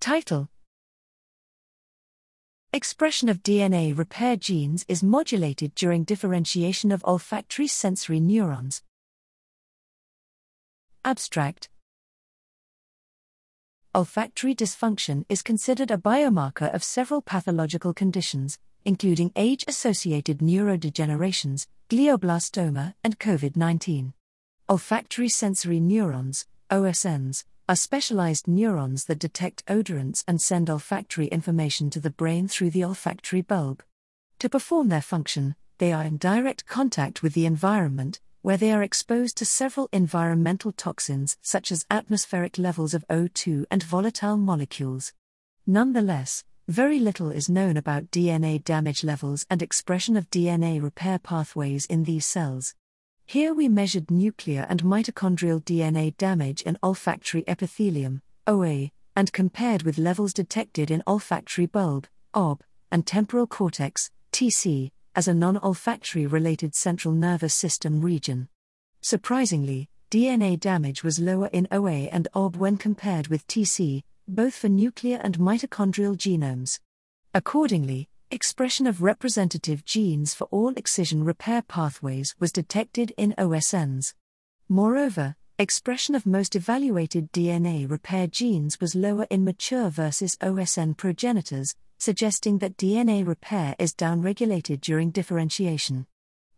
Title Expression of DNA repair genes is modulated during differentiation of olfactory sensory neurons. Abstract Olfactory dysfunction is considered a biomarker of several pathological conditions, including age associated neurodegenerations, glioblastoma, and COVID 19. Olfactory sensory neurons, OSNs, are specialized neurons that detect odorants and send olfactory information to the brain through the olfactory bulb. To perform their function, they are in direct contact with the environment, where they are exposed to several environmental toxins such as atmospheric levels of O2 and volatile molecules. Nonetheless, very little is known about DNA damage levels and expression of DNA repair pathways in these cells. Here we measured nuclear and mitochondrial DNA damage in olfactory epithelium, OE, and compared with levels detected in olfactory bulb, OB, and temporal cortex, TC, as a non olfactory related central nervous system region. Surprisingly, DNA damage was lower in OE and OB when compared with TC, both for nuclear and mitochondrial genomes. Accordingly, Expression of representative genes for all excision repair pathways was detected in OSNs. Moreover, expression of most evaluated DNA repair genes was lower in mature versus OSN progenitors, suggesting that DNA repair is downregulated during differentiation.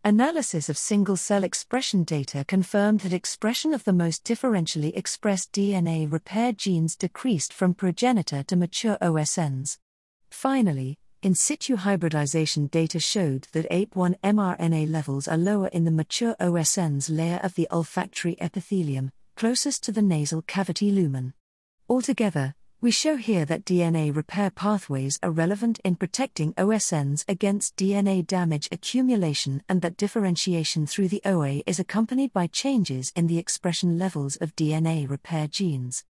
Analysis of single cell expression data confirmed that expression of the most differentially expressed DNA repair genes decreased from progenitor to mature OSNs. Finally, in situ hybridization data showed that APE1 mRNA levels are lower in the mature OSN's layer of the olfactory epithelium, closest to the nasal cavity lumen. Altogether, we show here that DNA repair pathways are relevant in protecting OSNs against DNA damage accumulation and that differentiation through the OE is accompanied by changes in the expression levels of DNA repair genes.